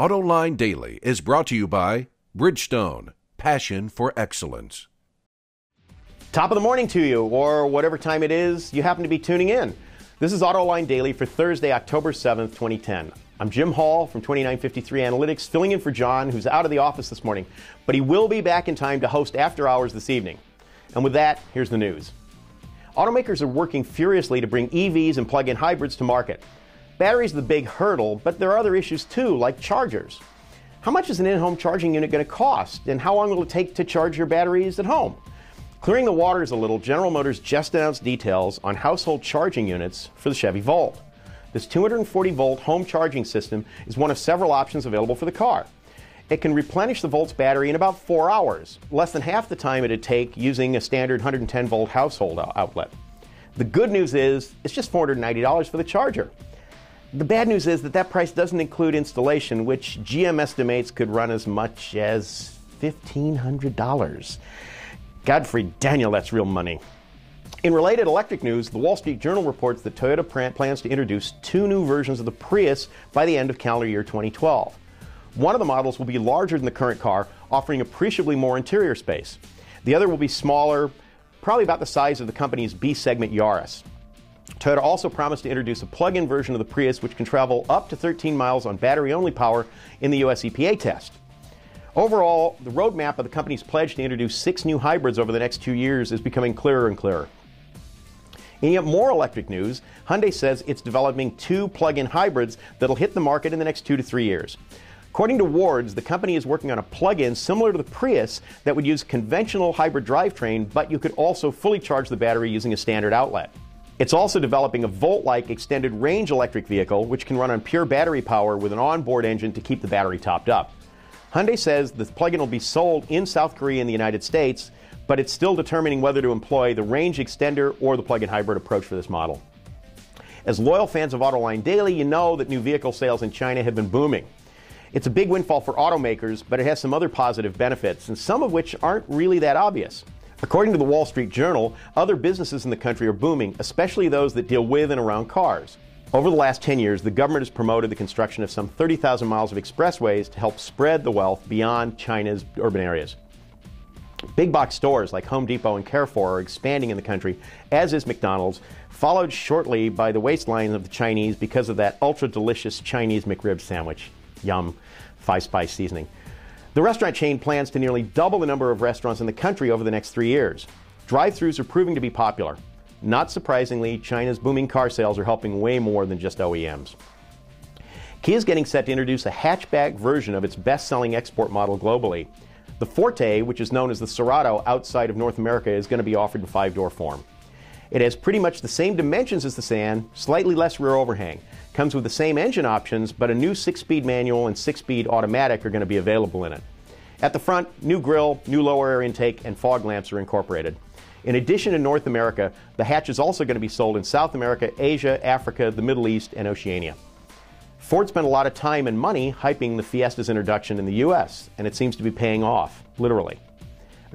AutoLine Daily is brought to you by Bridgestone, passion for excellence. Top of the morning to you, or whatever time it is you happen to be tuning in. This is AutoLine Daily for Thursday, October 7th, 2010. I'm Jim Hall from 2953 Analytics, filling in for John, who's out of the office this morning, but he will be back in time to host After Hours this evening. And with that, here's the news. Automakers are working furiously to bring EVs and plug in hybrids to market. Batteries are the big hurdle, but there are other issues too, like chargers. How much is an in home charging unit going to cost, and how long will it take to charge your batteries at home? Clearing the waters a little, General Motors just announced details on household charging units for the Chevy Volt. This 240 volt home charging system is one of several options available for the car. It can replenish the Volt's battery in about four hours, less than half the time it'd take using a standard 110 volt household outlet. The good news is it's just $490 for the charger. The bad news is that that price doesn't include installation, which GM estimates could run as much as $1,500. Godfrey Daniel, that's real money. In related electric news, the Wall Street Journal reports that Toyota plans to introduce two new versions of the Prius by the end of calendar year 2012. One of the models will be larger than the current car, offering appreciably more interior space. The other will be smaller, probably about the size of the company's B segment Yaris. Toyota also promised to introduce a plug in version of the Prius which can travel up to 13 miles on battery only power in the US EPA test. Overall, the roadmap of the company's pledge to introduce six new hybrids over the next two years is becoming clearer and clearer. In yet more electric news, Hyundai says it's developing two plug in hybrids that'll hit the market in the next two to three years. According to Wards, the company is working on a plug in similar to the Prius that would use conventional hybrid drivetrain, but you could also fully charge the battery using a standard outlet. It's also developing a Volt like extended range electric vehicle which can run on pure battery power with an onboard engine to keep the battery topped up. Hyundai says the plug in will be sold in South Korea and the United States but it's still determining whether to employ the range extender or the plug in hybrid approach for this model. As loyal fans of Autoline Daily, you know that new vehicle sales in China have been booming. It's a big windfall for automakers, but it has some other positive benefits, and some of which aren't really that obvious. According to the Wall Street Journal, other businesses in the country are booming, especially those that deal with and around cars. Over the last 10 years, the government has promoted the construction of some 30,000 miles of expressways to help spread the wealth beyond China's urban areas. Big box stores like Home Depot and Carrefour are expanding in the country, as is McDonald's, followed shortly by the waistline of the Chinese because of that ultra delicious Chinese McRib sandwich. Yum, five spice seasoning. The restaurant chain plans to nearly double the number of restaurants in the country over the next three years. Drive throughs are proving to be popular. Not surprisingly, China's booming car sales are helping way more than just OEMs. Kia is getting set to introduce a hatchback version of its best selling export model globally. The Forte, which is known as the Cerato outside of North America, is going to be offered in five door form. It has pretty much the same dimensions as the sedan, slightly less rear overhang. Comes with the same engine options, but a new six speed manual and six speed automatic are going to be available in it. At the front, new grille, new lower air intake, and fog lamps are incorporated. In addition to North America, the hatch is also going to be sold in South America, Asia, Africa, the Middle East, and Oceania. Ford spent a lot of time and money hyping the Fiesta's introduction in the US, and it seems to be paying off, literally.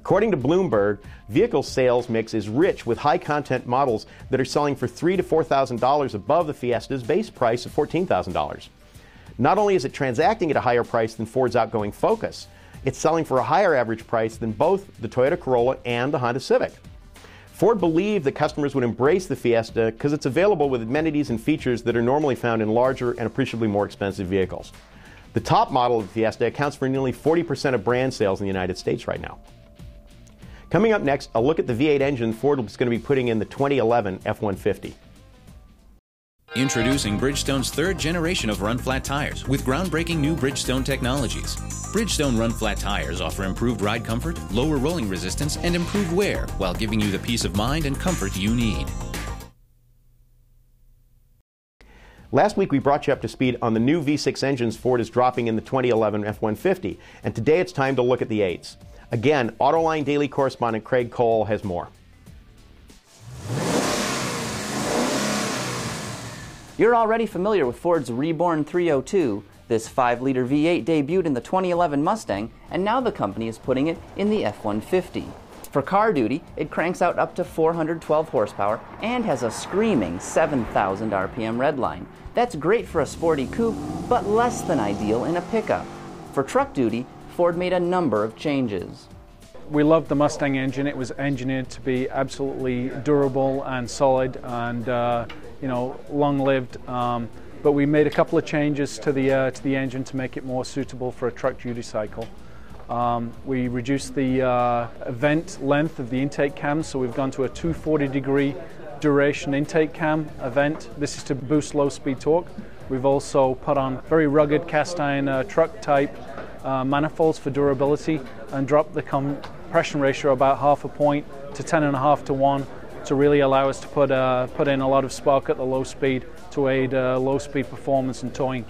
According to Bloomberg, vehicle sales mix is rich with high content models that are selling for 3 to $4,000 above the Fiesta's base price of $14,000. Not only is it transacting at a higher price than Ford's outgoing Focus, it's selling for a higher average price than both the Toyota Corolla and the Honda Civic. Ford believed that customers would embrace the Fiesta because it's available with amenities and features that are normally found in larger and appreciably more expensive vehicles. The top model of the Fiesta accounts for nearly 40% of brand sales in the United States right now. Coming up next, a look at the V8 engine Ford is going to be putting in the 2011 F 150. Introducing Bridgestone's third generation of run flat tires with groundbreaking new Bridgestone technologies. Bridgestone run flat tires offer improved ride comfort, lower rolling resistance, and improved wear while giving you the peace of mind and comfort you need. Last week we brought you up to speed on the new V6 engines Ford is dropping in the 2011 F 150, and today it's time to look at the 8s. Again, Autoline Daily correspondent Craig Cole has more. You're already familiar with Ford's Reborn 302. This 5 liter V8 debuted in the 2011 Mustang, and now the company is putting it in the F 150. For car duty, it cranks out up to 412 horsepower and has a screaming 7,000 RPM redline. That's great for a sporty coupe, but less than ideal in a pickup. For truck duty, Ford made a number of changes. We loved the Mustang engine. It was engineered to be absolutely durable and solid and uh, you know long-lived. Um, but we made a couple of changes to the uh, to the engine to make it more suitable for a truck duty cycle. Um, we reduced the uh, event length of the intake cam, so we've gone to a 240 degree duration intake cam event. This is to boost low speed torque. We've also put on very rugged cast iron uh, truck type uh, manifolds for durability and drop the compression ratio about half a point to 10.5 to 1 to really allow us to put, uh, put in a lot of spark at the low speed to aid uh, low speed performance and towing.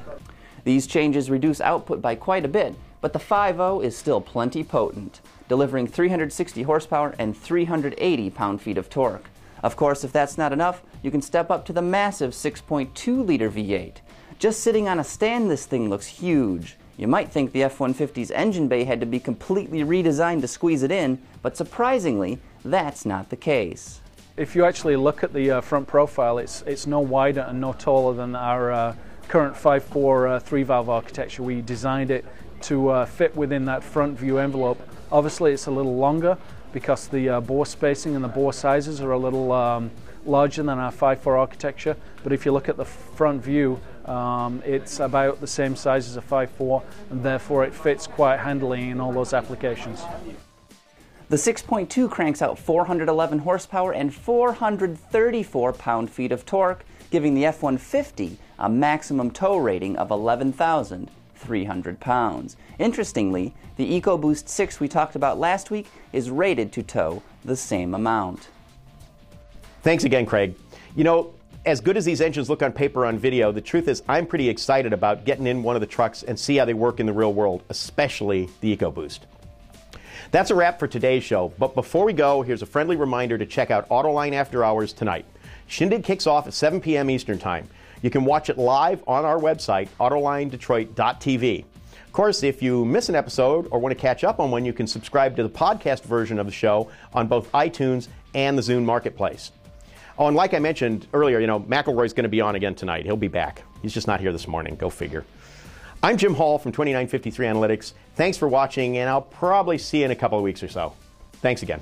These changes reduce output by quite a bit, but the 5.0 is still plenty potent, delivering 360 horsepower and 380 pound feet of torque. Of course, if that's not enough, you can step up to the massive 6.2 liter V8. Just sitting on a stand, this thing looks huge. You might think the F 150's engine bay had to be completely redesigned to squeeze it in, but surprisingly, that's not the case. If you actually look at the uh, front profile, it's, it's no wider and no taller than our uh, current 5.4 uh, 3 valve architecture. We designed it to uh, fit within that front view envelope. Obviously, it's a little longer because the uh, bore spacing and the bore sizes are a little um, larger than our 5.4 architecture. But if you look at the front view, um, it's about the same size as a 5.4, and therefore it fits quite handily in all those applications. The 6.2 cranks out 411 horsepower and 434 pound feet of torque, giving the F 150 a maximum tow rating of 11,300 pounds. Interestingly, the EcoBoost 6 we talked about last week is rated to tow the same amount. Thanks again, Craig. You know, as good as these engines look on paper on video, the truth is I'm pretty excited about getting in one of the trucks and see how they work in the real world, especially the EcoBoost. That's a wrap for today's show, but before we go, here's a friendly reminder to check out Autoline After Hours tonight. Shindig kicks off at 7 p.m. Eastern Time. You can watch it live on our website, autolinedetroit.tv. Of course, if you miss an episode or want to catch up on one, you can subscribe to the podcast version of the show on both iTunes and the Zune Marketplace. Oh, and like I mentioned earlier, you know, McElroy's going to be on again tonight. He'll be back. He's just not here this morning. Go figure. I'm Jim Hall from 2953 Analytics. Thanks for watching, and I'll probably see you in a couple of weeks or so. Thanks again.